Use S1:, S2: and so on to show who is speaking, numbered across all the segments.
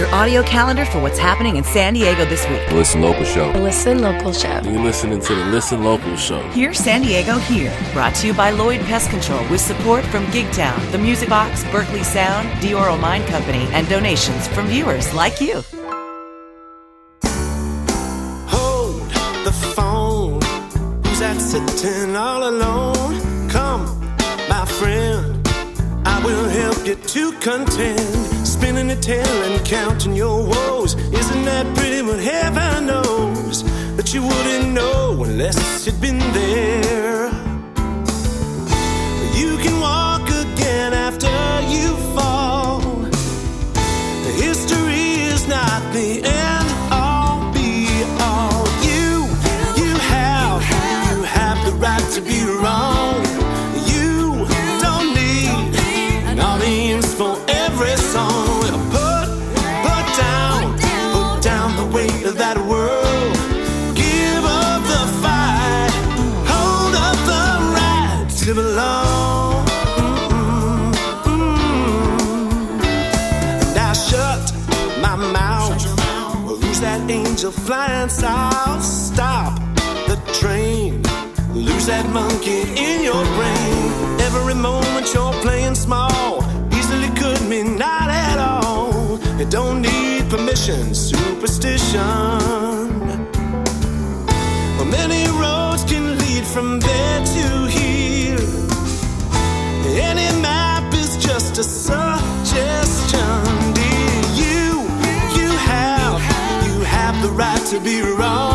S1: your audio calendar for what's happening in San Diego this week.
S2: The Listen Local Show.
S3: The Listen Local Show.
S4: You're listening to the Listen Local Show.
S1: Hear San Diego here. Brought to you by Lloyd Pest Control with support from Gigtown, The Music Box, Berkeley Sound, Dioro Mine Company, and donations from viewers like you.
S5: Hold the phone. Who's that sitting all alone? Come, my friend. I will help you to contend. Spinning a tail and counting your woes. Isn't that pretty? But heaven knows that you wouldn't know unless you'd been there. Angel flying south? Stop the train. Lose that monkey in your brain. Every moment you're playing small easily could mean not at all. You don't need permission, superstition. Well, many roads can lead from there to here. Any map is just a suggestion, to be wrong.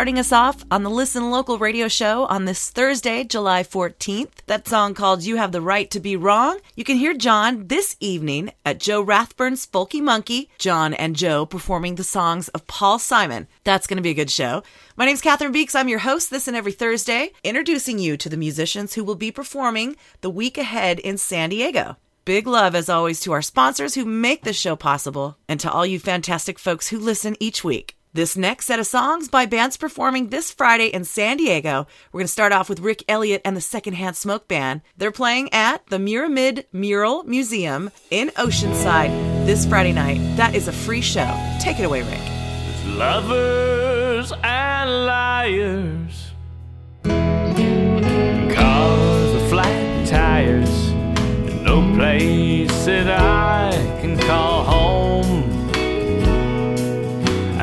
S1: Starting us off on the Listen Local radio show on this Thursday, July 14th. That song called You Have the Right to Be Wrong. You can hear John this evening at Joe Rathburn's Folky Monkey. John and Joe performing the songs of Paul Simon. That's going to be a good show. My name's Catherine Beeks. I'm your host this and every Thursday, introducing you to the musicians who will be performing the week ahead in San Diego. Big love, as always, to our sponsors who make this show possible, and to all you fantastic folks who listen each week. This next set of songs by bands performing this Friday in San Diego. We're going to start off with Rick Elliott and the Secondhand Smoke Band. They're playing at the Muramid Mural Museum in Oceanside this Friday night. That is a free show. Take it away, Rick.
S6: It's lovers and liars. Cars with flat tires, and no place that I can call home.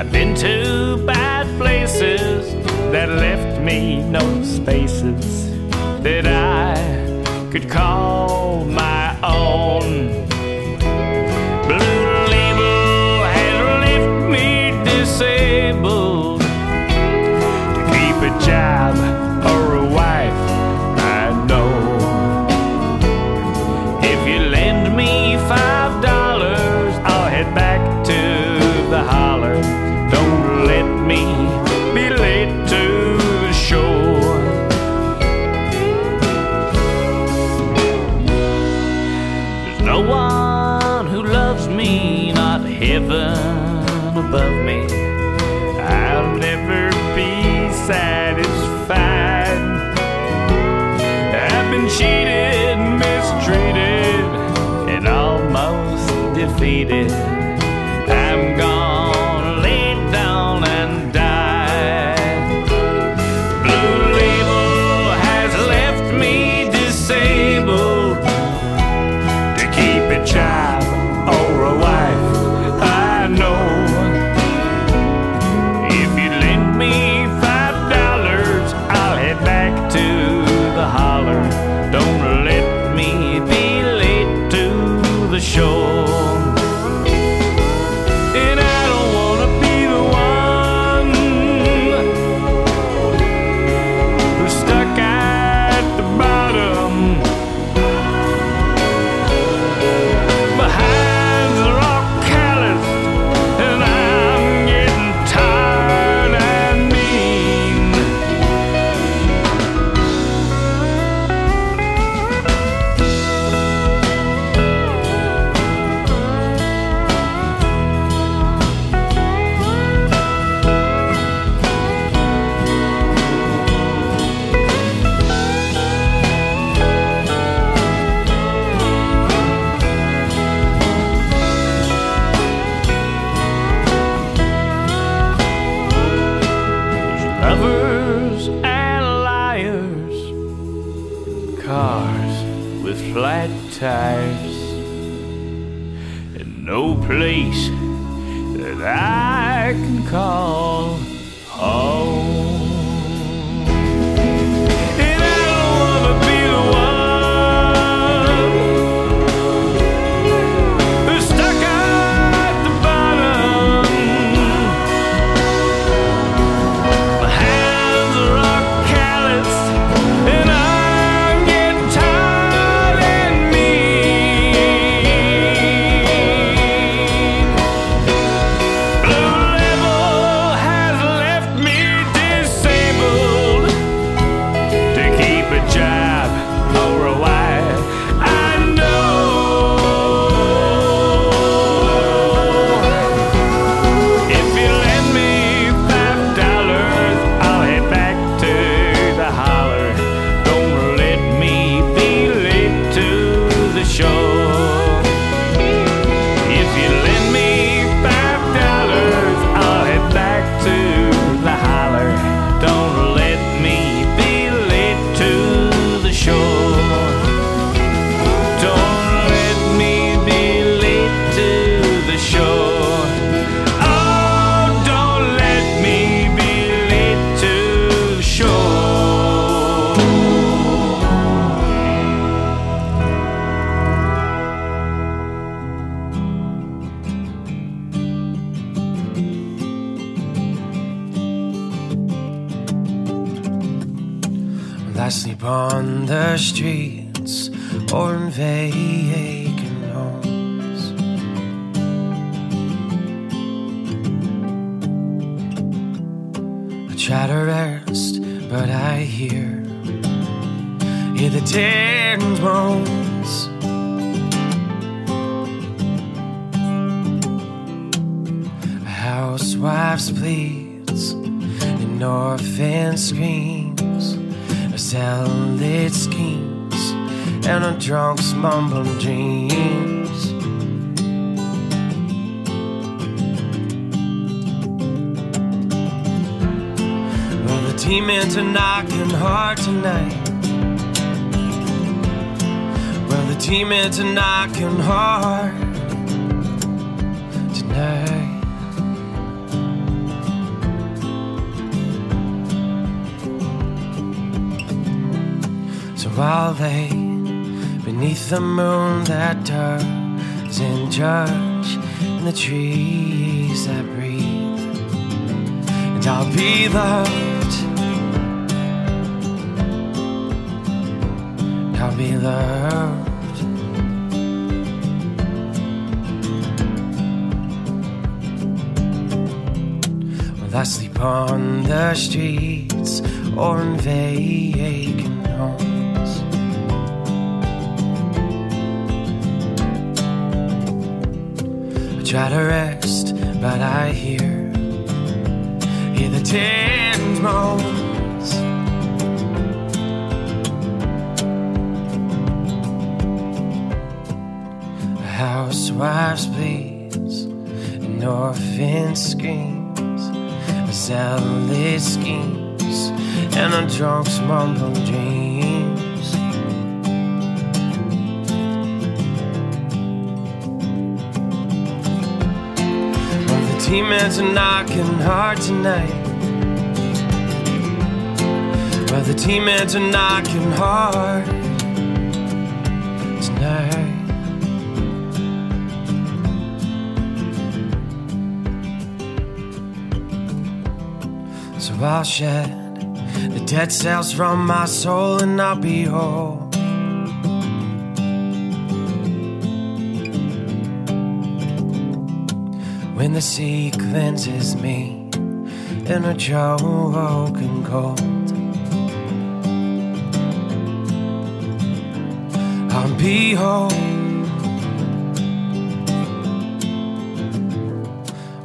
S6: I've been to bad places that left me no spaces that I could call my own.
S2: Hear the Thames bones. Housewives pleads and orphan screams a salad schemes and a drunk's mumbling dreams. Well, the demons are knocking hard tonight. demons are knocking hard tonight. So I'll lay beneath the moon that turns and judge in the trees that breathe. And I'll be loved. I'll be loved. I sleep on the streets or in vacant homes. I try to rest, but I hear hear the tins moans. housewife's pleas and orphans screams zealous schemes, and a drunk's mumble dreams. Well, the teammates are knocking hard tonight. Well, the teammates are knocking hard I'll shed the dead cells from my soul and I'll be whole. When the sea cleanses me in a choke and cold, I'll be whole.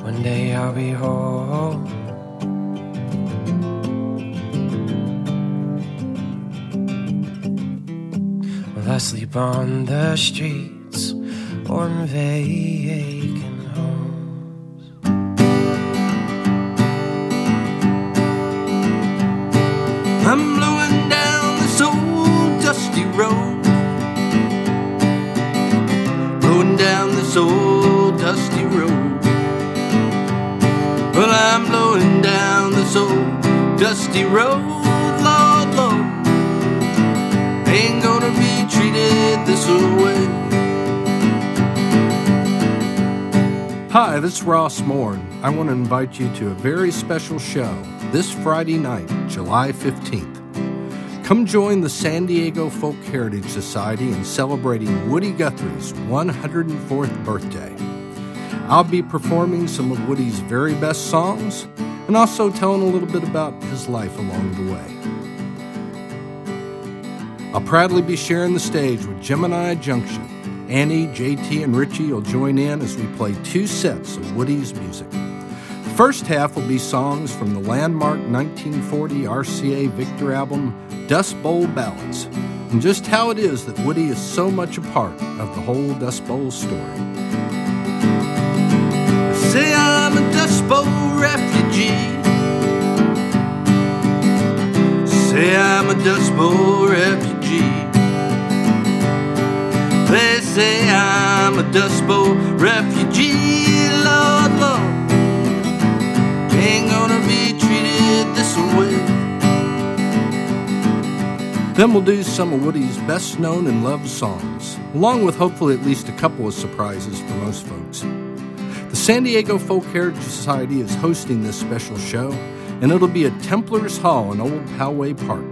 S2: One day I'll be whole. I sleep on the streets or in vacant homes?
S3: I'm blowing down this old dusty road. Blowing down this old dusty road. Well, I'm blowing down this old dusty road,
S7: Hi, this is Ross Moore. I want to invite you to a very special show this Friday night, July 15th. Come join the San Diego Folk Heritage Society in celebrating Woody Guthrie's 104th birthday. I'll be performing some of Woody's very best songs and also telling a little bit about his life along the way. I'll proudly be sharing the stage with Gemini Junction. Annie, JT, and Richie will join in as we play two sets of Woody's music. The first half will be songs from the landmark 1940 RCA Victor album, Dust Bowl Ballads, and just how it is that Woody is so much a part of the whole Dust Bowl story.
S3: Say I'm a Dust Bowl refugee. Say I'm a Dust Bowl refugee. They say I'm a Dust Bowl refugee. Lord, Lord, ain't gonna be treated this way.
S7: Then we'll do some of Woody's best known and loved songs, along with hopefully at least a couple of surprises for most folks. The San Diego Folk Heritage Society is hosting this special show, and it'll be at Templars Hall in Old Poway Park.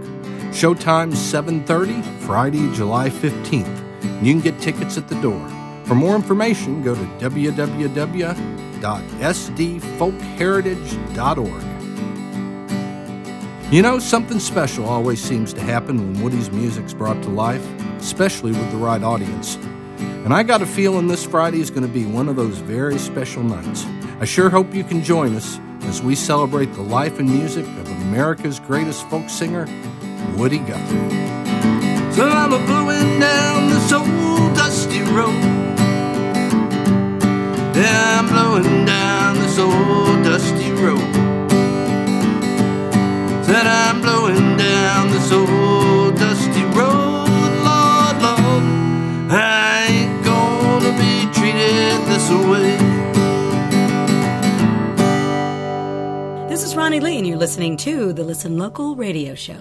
S7: Showtime 7:30, Friday, July 15th. And you can get tickets at the door. For more information, go to www.sdfolkheritage.org. You know, something special always seems to happen when Woody's music's brought to life, especially with the right audience. And I got a feeling this Friday is going to be one of those very special nights. I sure hope you can join us as we celebrate the life and music of America's greatest folk singer, Woody Guthrie.
S3: So I'm a blowing down this old dusty road. Yeah, I'm blowing down this old dusty road. Said I'm blowing down this old dusty road, Lord, Lord. I ain't gonna be treated this way.
S8: This is Ronnie Lee, and you're listening to the Listen Local radio show.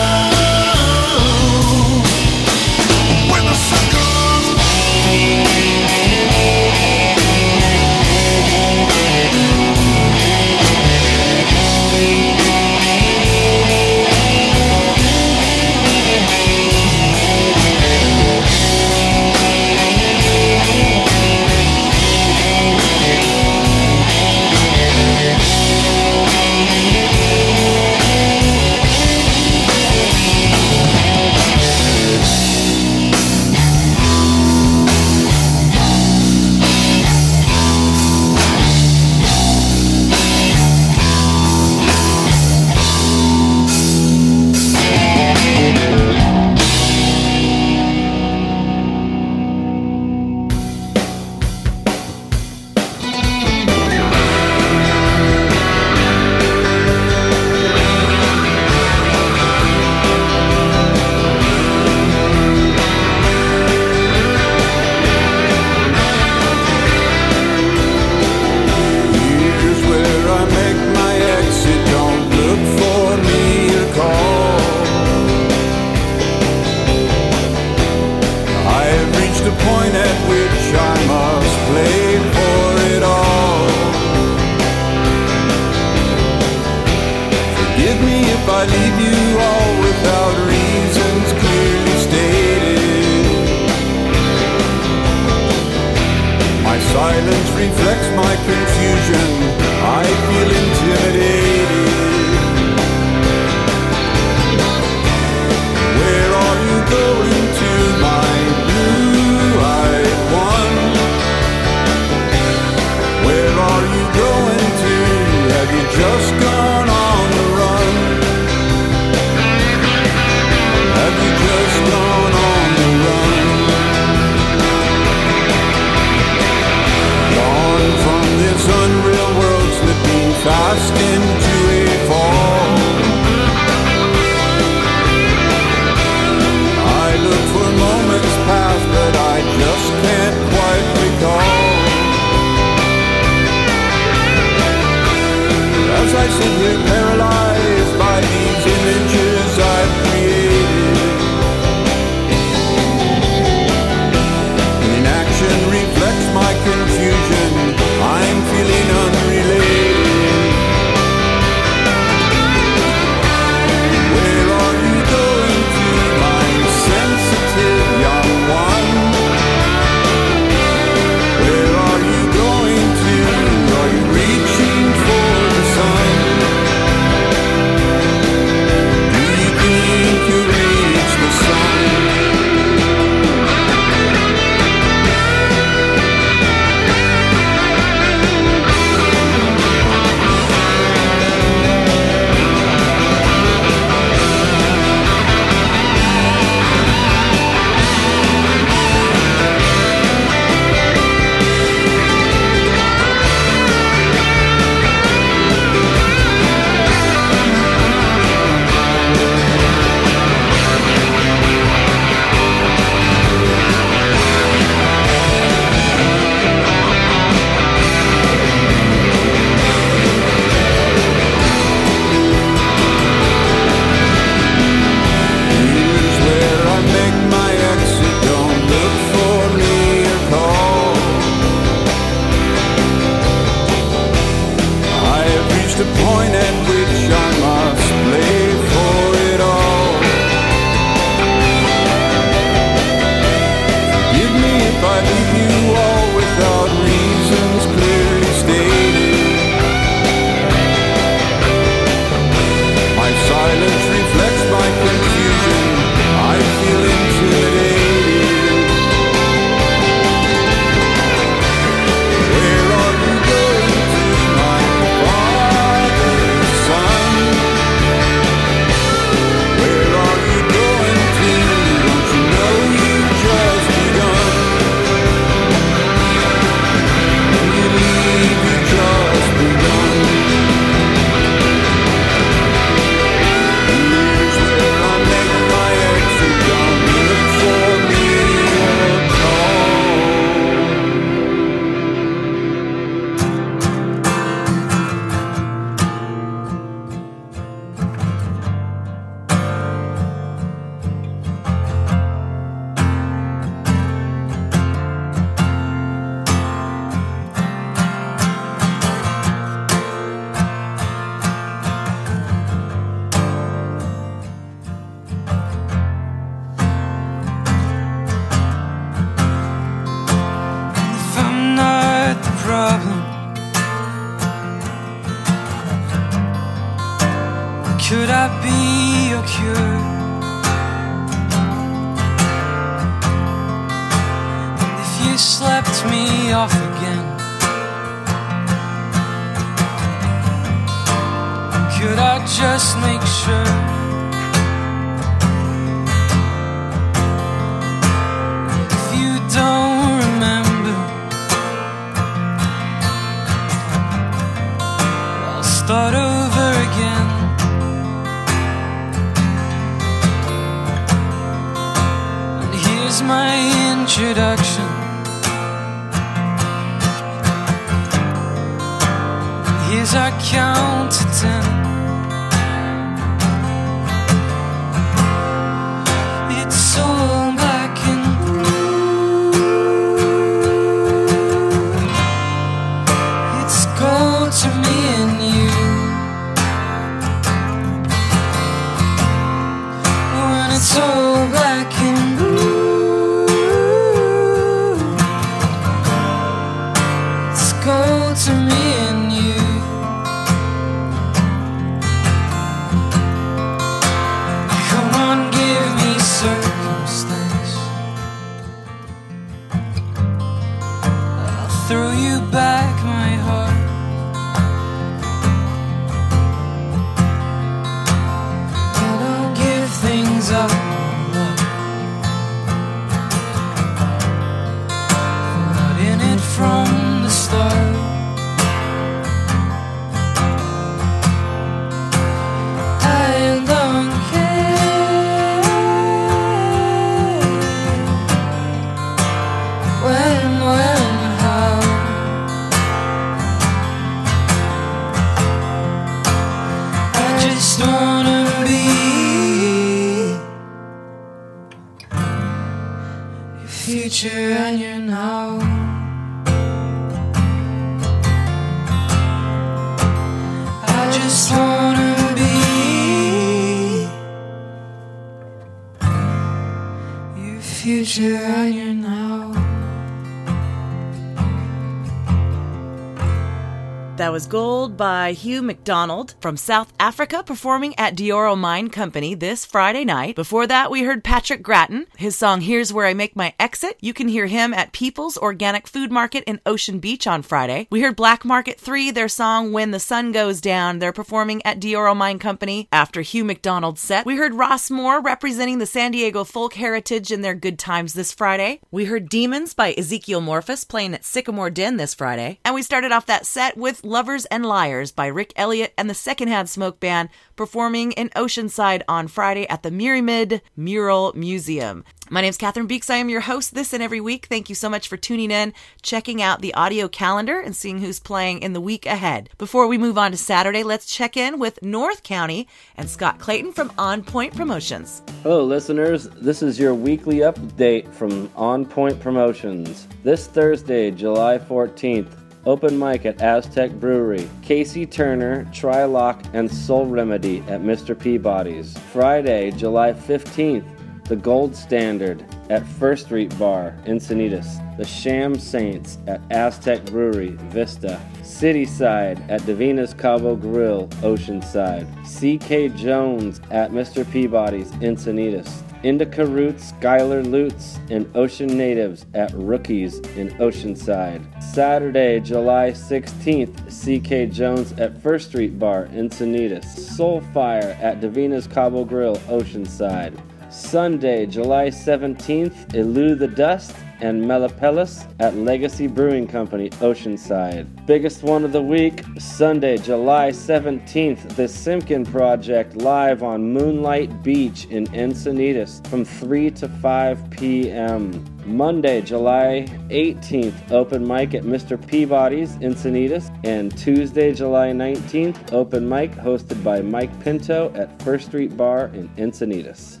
S1: Was Gold by Hugh McDonald from South Africa performing at Dioro Mine Company this Friday night. Before that, we heard Patrick Grattan. His song Here's Where I Make My Exit. You can hear him at People's Organic Food Market in Ocean Beach on Friday. We heard Black Market 3, their song When the Sun Goes Down. They're performing at Dioro Mine Company after Hugh McDonald's set. We heard Ross Moore representing the San Diego folk heritage in their good times this Friday. We heard Demons by Ezekiel Morphus playing at Sycamore Den this Friday. And we started off that set with Lovers and Liars by Rick Elliott and the Secondhand Smoke Band performing in Oceanside on Friday at the Muramid Mural Museum. My name is Catherine Beeks. I am your host this and every week. Thank you so much for tuning in, checking out the audio calendar, and seeing who's playing in the week ahead. Before we move on to Saturday, let's check in with North County and Scott Clayton from On Point Promotions.
S9: Hello, listeners. This is your weekly update from On Point Promotions. This Thursday, July 14th, open mic at Aztec Brewery. Casey Turner, Trilock, and Soul Remedy at Mr. Peabody's. Friday, July 15th, The Gold Standard at First Street Bar, Encinitas. The Sham Saints at Aztec Brewery, Vista. Cityside at Davina's Cabo Grill, Oceanside. CK Jones at Mr. Peabody's, Encinitas. Indica Roots, Skylar Lutz, and Ocean Natives at Rookies in Oceanside. Saturday, July 16th, CK Jones at First Street Bar, Encinitas. Soulfire at Davina's Cabo Grill, Oceanside. Sunday, July 17th, Elude the Dust and Melapellis at Legacy Brewing Company, Oceanside. Biggest one of the week, Sunday, July 17th, The Simpkin Project live on Moonlight Beach in Encinitas from 3 to 5 p.m. Monday, July 18th, open mic at Mr. Peabody's, Encinitas. And Tuesday, July 19th, open mic hosted by Mike Pinto at First Street Bar in Encinitas.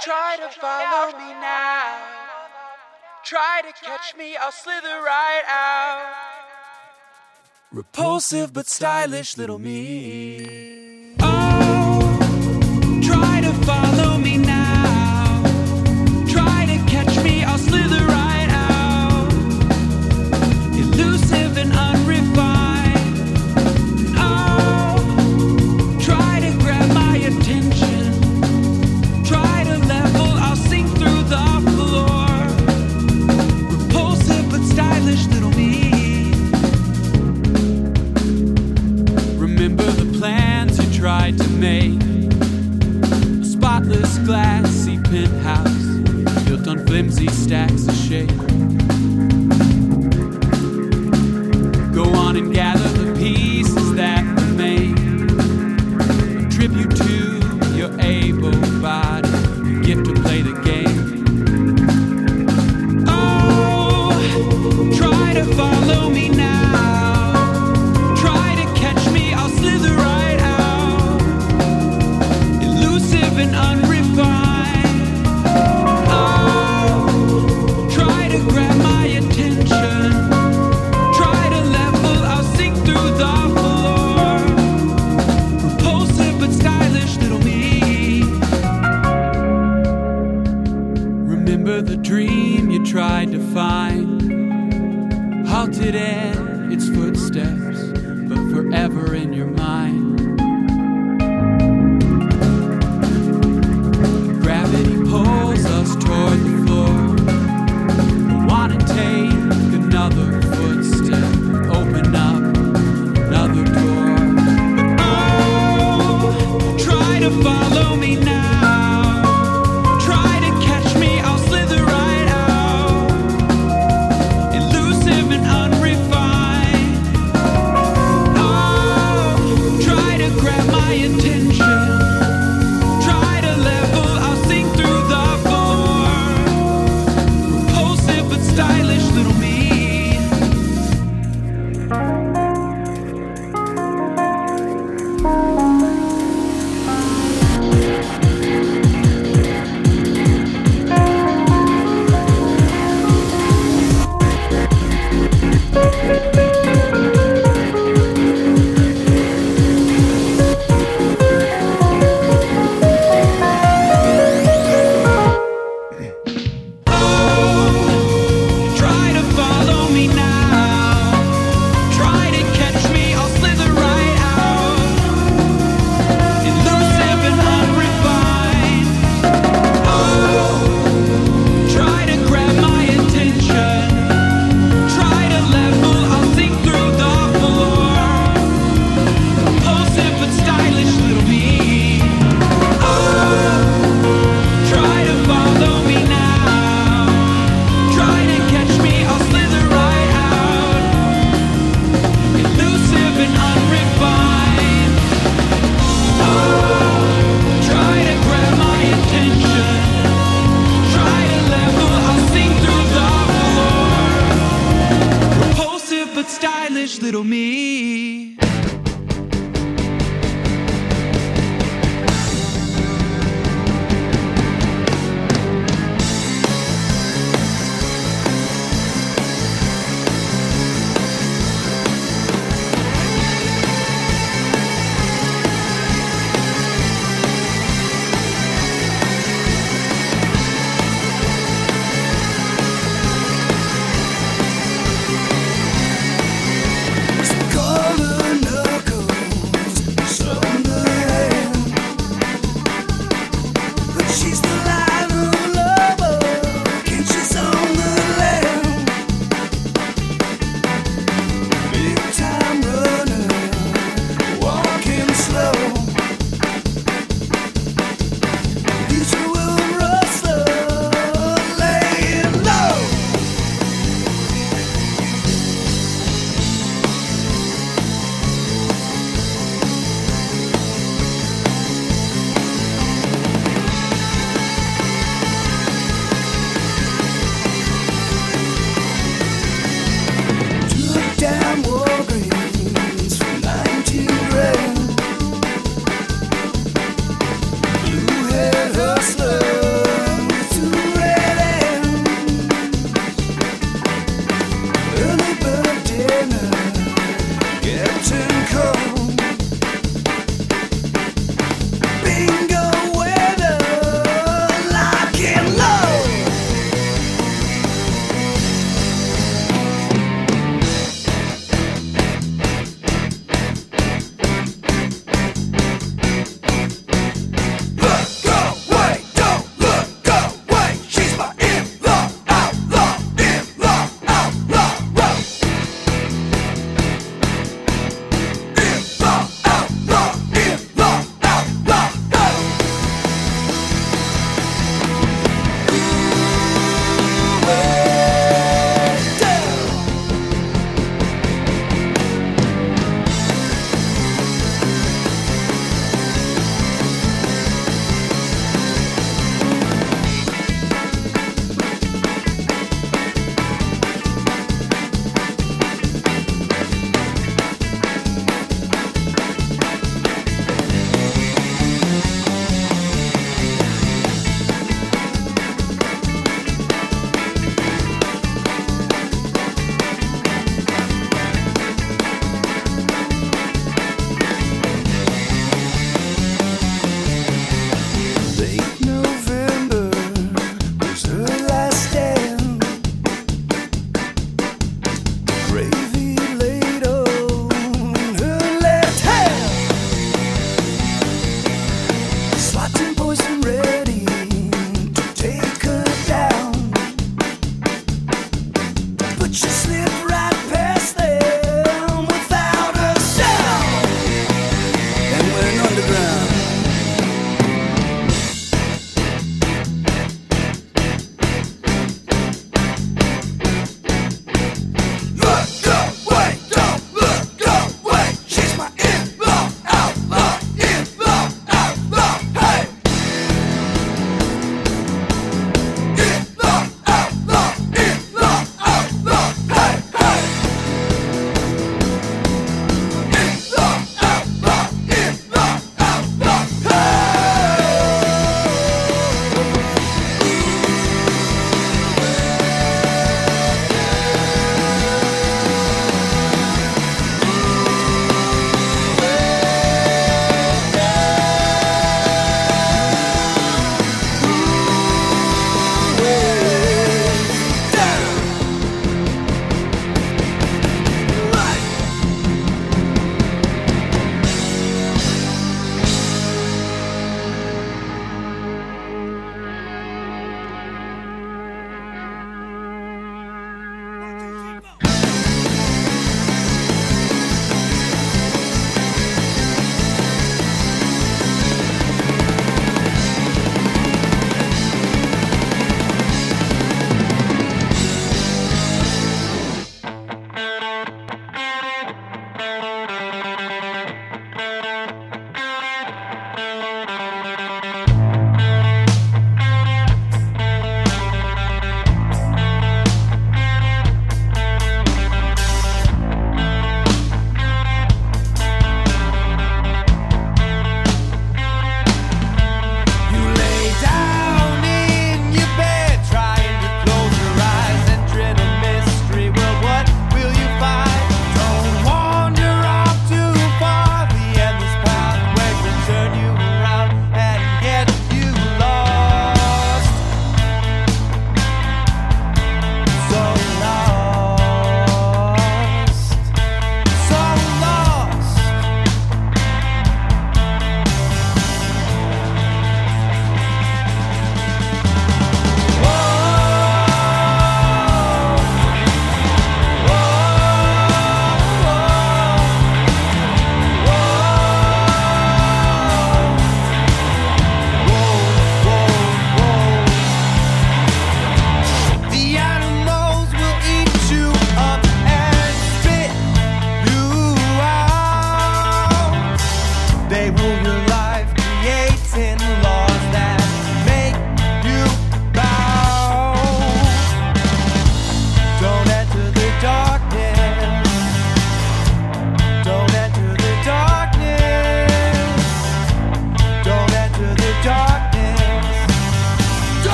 S10: Try to follow me now. Try to catch me, I'll slither right out. Repulsive but stylish little me. penthouse built on flimsy stacks of shade.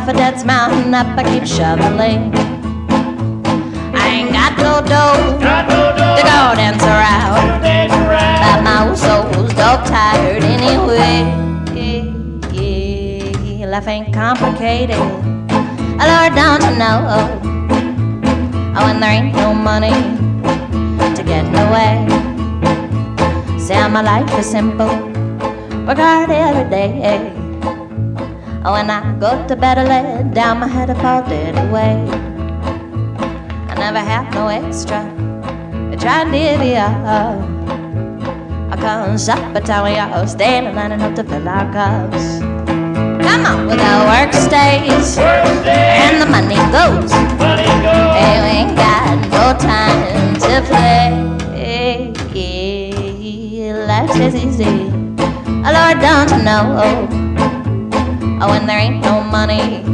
S11: Times get rough, a debt's mounting up, I keep shoveling. I ain't got no dough to go dance around, but my old soul's dog tired anyway. Life ain't complicated, oh, Lord, don't you know? Oh, and there ain't no money to get away. Say my life is simple, work hard every day. Oh, when I go to bed, I lay down my head up fall dead away. I never have no extra, I try to up. I come supper time, we all standing lining up to fill our cups. Come on, with the work stays, and the money goes. And we ain't got no time to play. Life's as easy. Oh, Lord, don't you know? Oh, when there ain't no money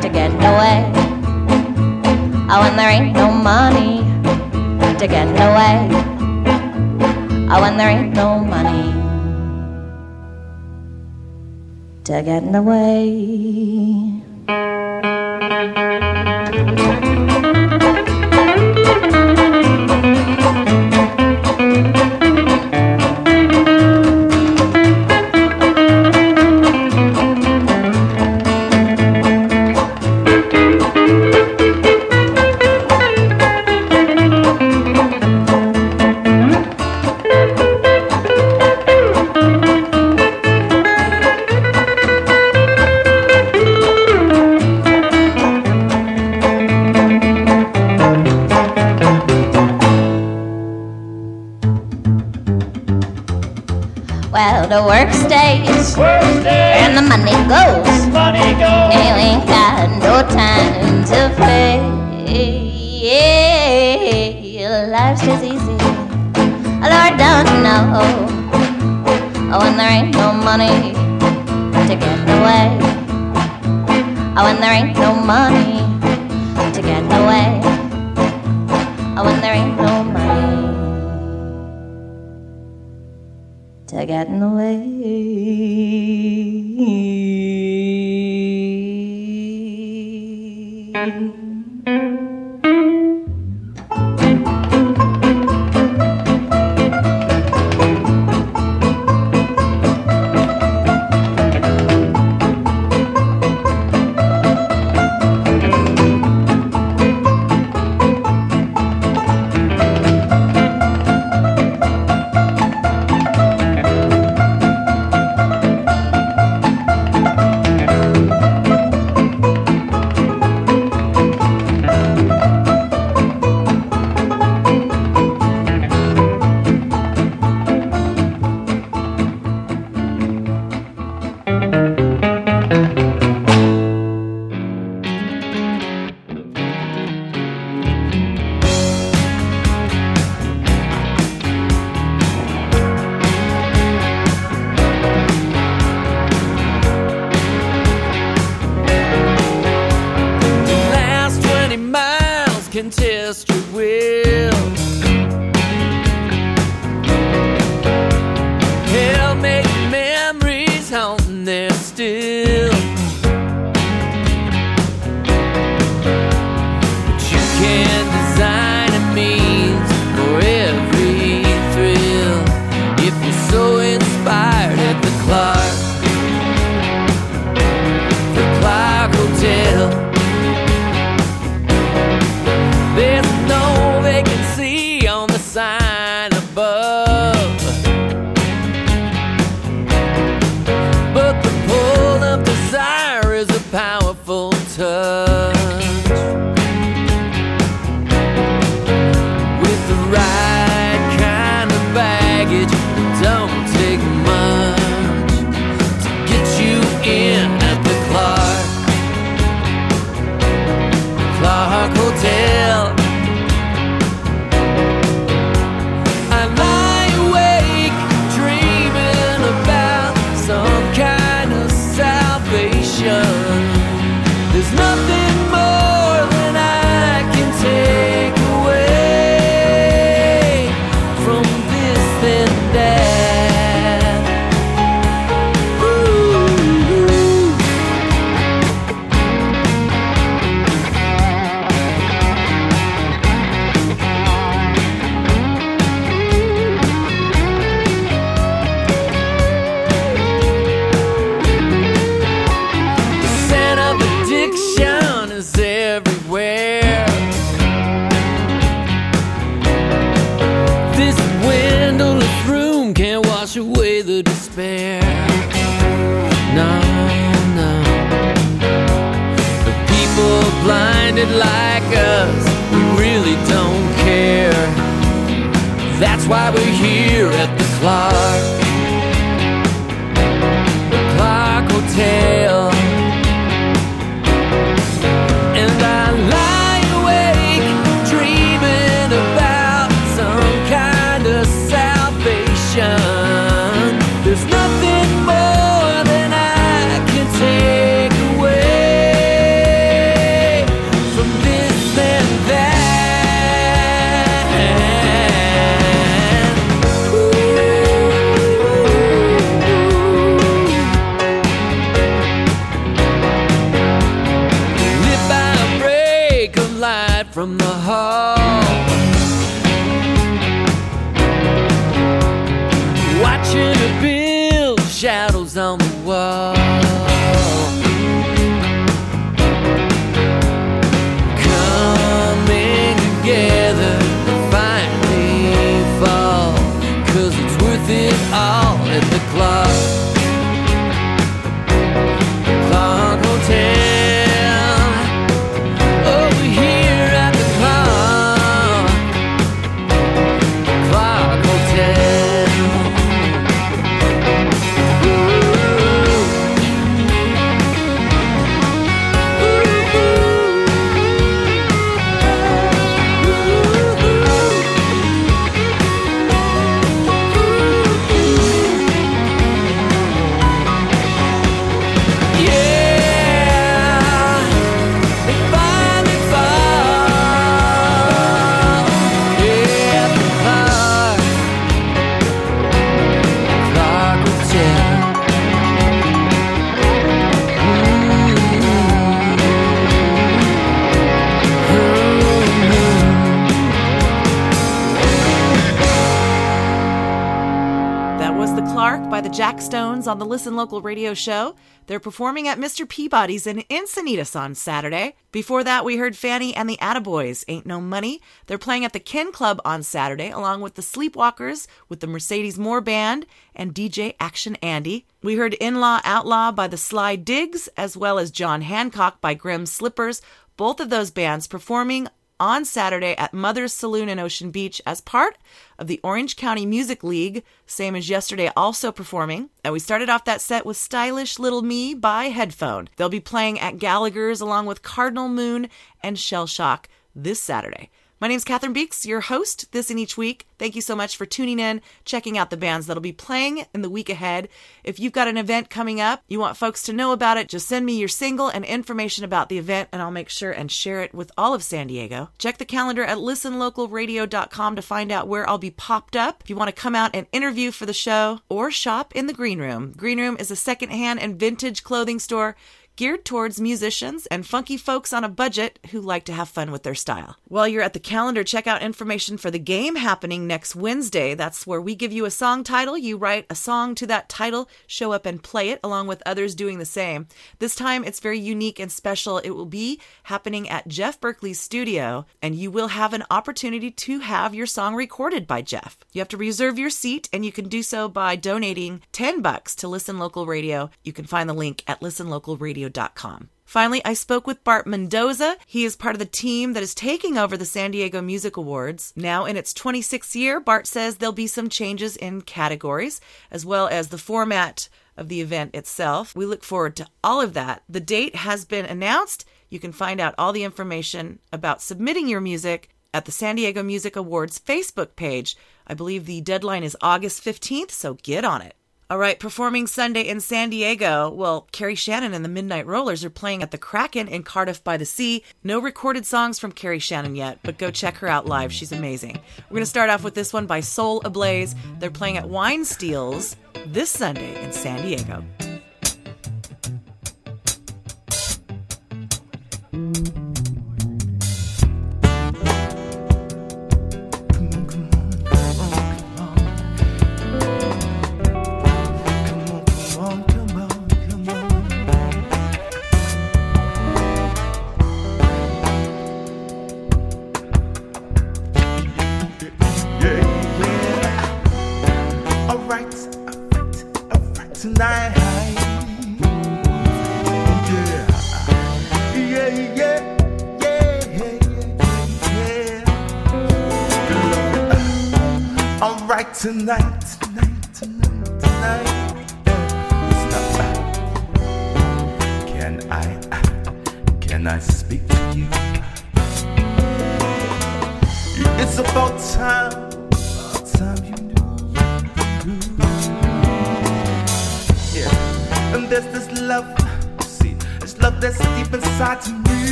S11: to get away. Oh, when there ain't no money to get away. Oh, when there ain't no money to get away. money to get away. Oh, when there ain't no money to get away. Oh, when there ain't no money to get in the way.
S12: Oh, the
S1: Listen Local radio show. They're performing at Mr. Peabody's in Encinitas on Saturday. Before that, we heard Fanny and the Attaboys, Ain't No Money. They're playing at the Ken Club on Saturday, along with the Sleepwalkers, with the Mercedes Moore Band, and DJ Action Andy. We heard In Law Outlaw by the Sly Diggs, as well as John Hancock by Grim Slippers. Both of those bands performing on Saturday at Mother's Saloon in Ocean Beach as part of the Orange County Music League, same as yesterday, also performing. And we started off that set with Stylish Little Me by Headphone. They'll be playing at Gallagher's along with Cardinal Moon and Shell Shock this Saturday. My name's Cathryn Beeks, your host this and each week. Thank you so much for tuning in, checking out the bands that'll be playing in the week ahead. If you've got an event coming up, you want folks to know about it, just send me your single and information about the event, and I'll make sure and share it with all of San Diego. Check the calendar at listenlocalradio.com to find out where I'll be popped up. If you want to come out and interview for the show or shop in the Green Room, Green Room is a secondhand and vintage clothing store geared towards musicians and funky folks on a budget who like to have fun with their style. While you're at the calendar, check out information for the game happening next Wednesday. That's where we give you a song title, you write a song to that title, show up and play it along with others doing the same. This time it's very unique and special. It will be happening at Jeff Berkley's studio, and you will have an opportunity to have your song recorded by Jeff. You have to reserve your seat, and you can do so by donating 10 bucks to Listen Local Radio. You can find the link at listenlocalradio.com. Finally, I spoke with Bart Mendoza. He is part of the team that is taking over the San Diego Music Awards. Now, in its 26th year, Bart says there'll be some changes in categories, as well as the format of the event itself. We look forward to all of that. The date has been announced. You can find out all the information about submitting your music at the San Diego Music Awards Facebook page. I believe the deadline is August 15th, so get on it. All right, performing Sunday in San Diego. Well, Carrie Shannon and the Midnight Rollers are playing at the Kraken in Cardiff by the Sea. No recorded songs from Carrie Shannon yet, but go check her out live. She's amazing. We're going to start off with this one by Soul Ablaze. They're playing at Wine Steals this Sunday in San Diego.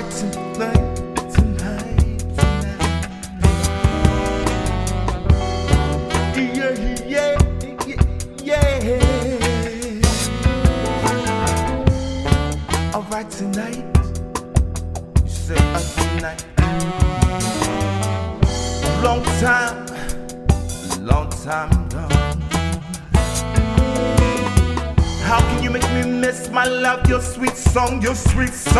S13: right tonight. tonight, tonight. Yeah, yeah, yeah, All right tonight,
S14: you uh, tonight. Long time, long time gone. How can you make me miss my love, your sweet song, your sweet song?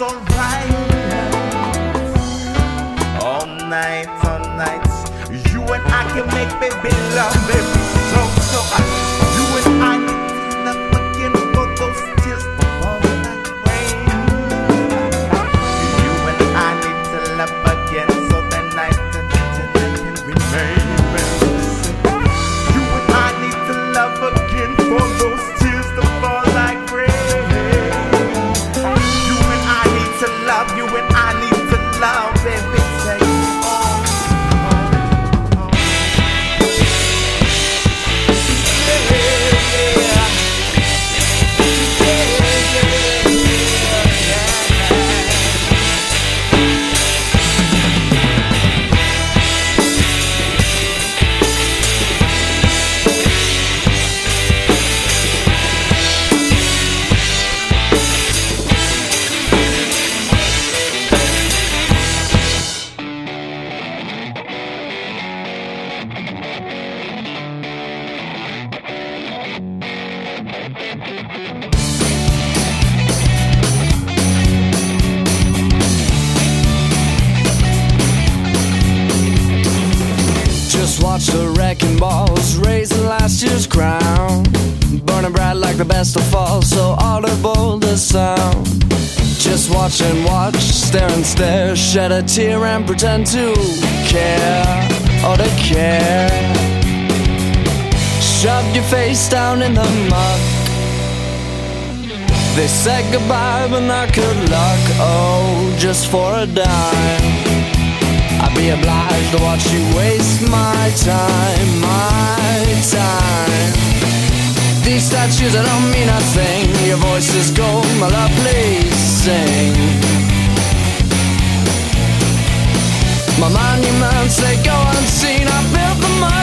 S14: alright. All night, all night, you and I can make baby love, baby.
S12: shed a tear and pretend to care or to care. Shove your face down in the mud. They said goodbye, but not good luck. Oh, just for a dime. I'd be obliged to watch you waste my time, my time. These statues, I don't mean a thing. Your voice is gold, my love, please sing. My monuments, they go unseen. I built the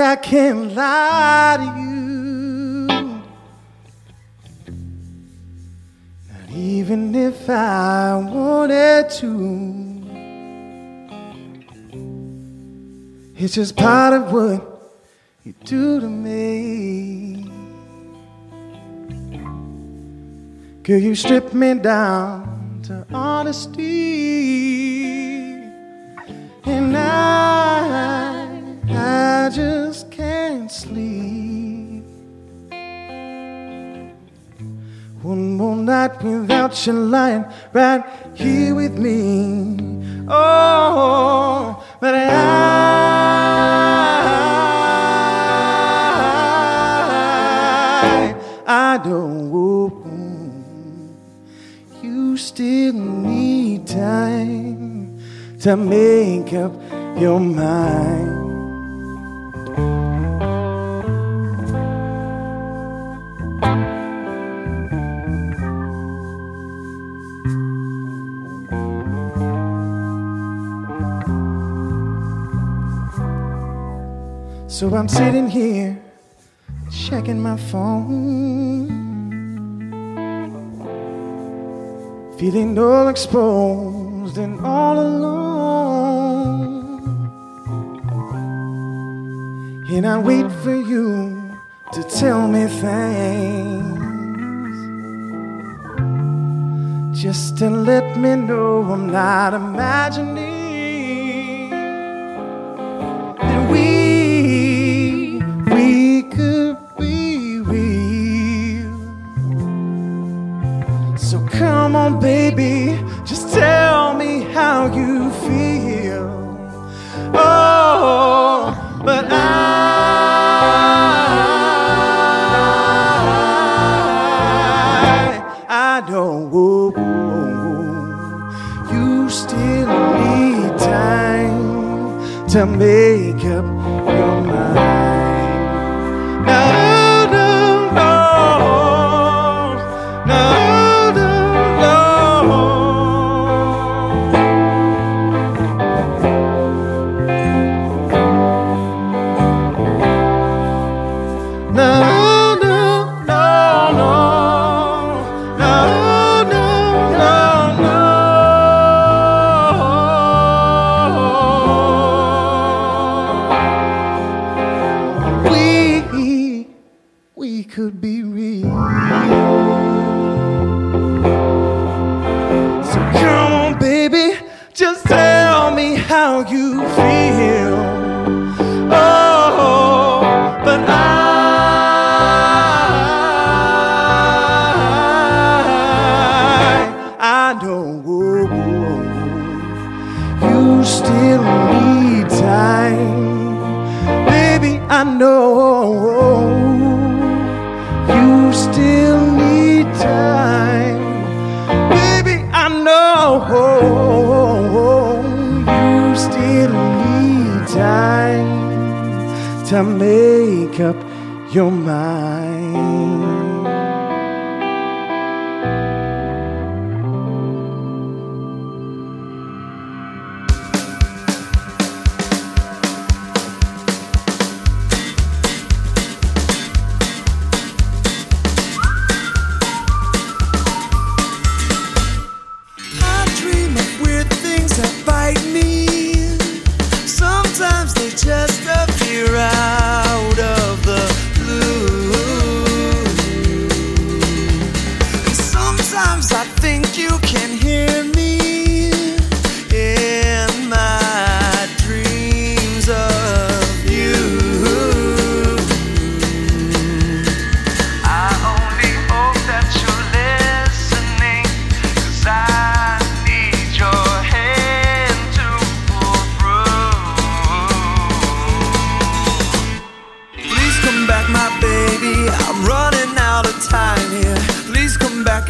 S12: I
S13: can't lie to you. Not even if I wanted to. It's just part of what you do to me. Girl, you strip me down to honesty. And I, just can't sleep. One more night without you lying right here with me. Oh, but I, I don't. You still need time to make up your mind. So I'm sitting here checking my phone, feeling all exposed and all alone. And I wait for you to tell me things, just to let me know I'm not imagining.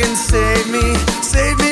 S5: can save me, save me.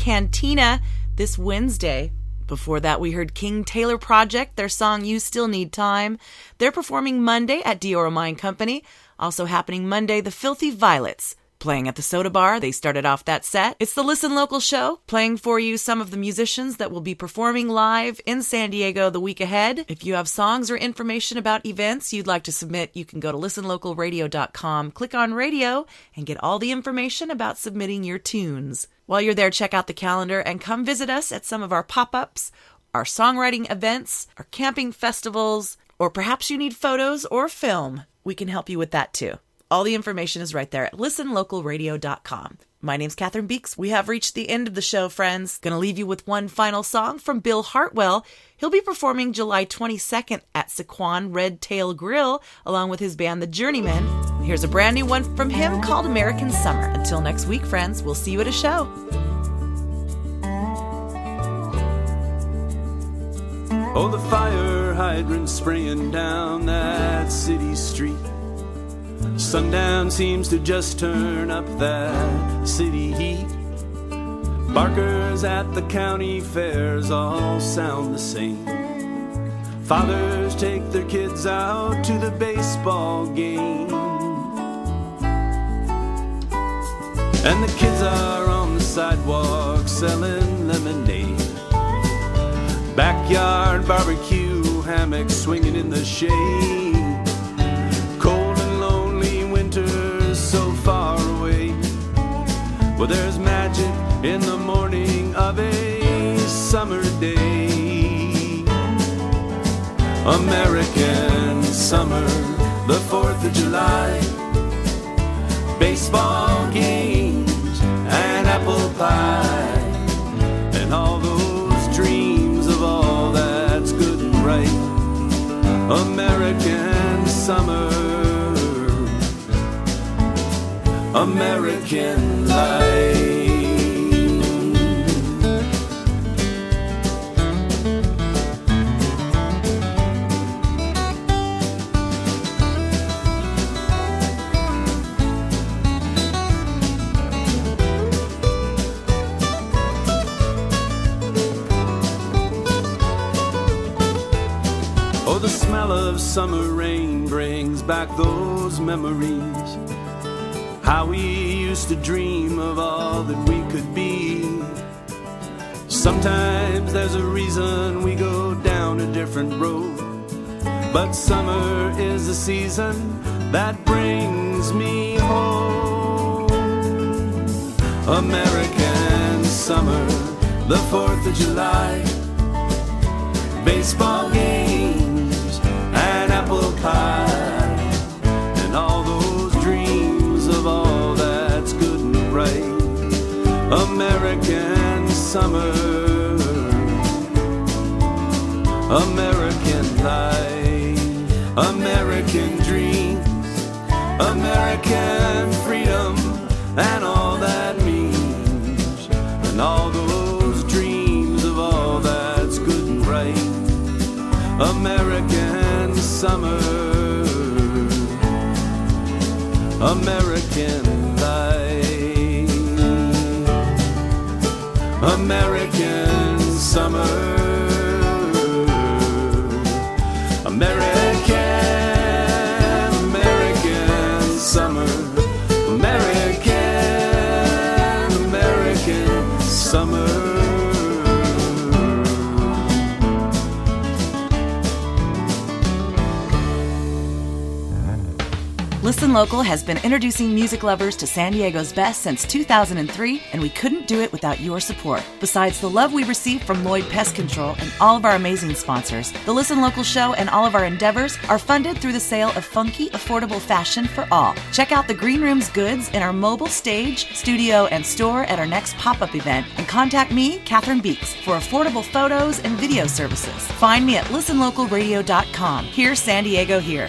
S1: Cantina this Wednesday. Before that, we heard King Taylor Project, their song You Still Need Time. They're performing Monday at Diora Mine Company. Also happening Monday, The Filthy Violets. Playing at the Soda Bar, they started off that set. It's the Listen Local show, playing for you some of the musicians that will be performing live in San Diego the week ahead. If you have songs or information about events you'd like to submit, you can go to listenlocalradio.com, click on radio, and get all the information about submitting your tunes. While you're there, check out the calendar and come visit us at some of our pop ups, our songwriting events, our camping festivals, or perhaps you need photos or film. We can help you with that too. All the information is right there at listenlocalradio.com. My name's Cathryn Beeks. We have reached the end of the show, friends. Gonna leave you with one final song from Bill Hartwell. He'll be performing July 22nd at Sequan Red Tail Grill along with his band The Journeymen. Here's a brand new one from him called American Summer. Until next week, friends, we'll see you at a show.
S15: Oh, the fire hydrant spraying down that city street. Sundown seems to just turn up that city heat. Barkers at the county fairs all sound the same. Fathers take their kids out to the baseball game. And the kids are on the sidewalk selling lemonade. Backyard barbecue, hammocks swinging in the shade. Well, there's magic in the morning of a summer day. American summer, the 4th of July. Baseball games and apple pie. And all those dreams of all that's good and right. American summer, American life. Oh, the smell of summer rain brings back those memories. How we used to dream of all that we could be. Sometimes there's a reason we go down a different road. But summer is the season that brings me home. American summer, the 4th of July. Baseball games summer. American life, American dreams, American freedom, and all that means, and all those dreams of all that's good and right. American summer, American American summer. American, American summer. American, American summer.
S1: Listen Local has been introducing music lovers to San Diego's best since 2003, and we couldn't do it without your support. Besides the love we receive from Lloyd Pest Control and all of our amazing sponsors, the Listen Local show and all of our endeavors are funded through the sale of funky, affordable fashion for all. Check out the Green Room's goods in our mobile stage, studio, and store at our next pop up event, and contact me, Cathryn Beeks, for affordable photos and video services. Find me at listenlocalradio.com. Here's San Diego here.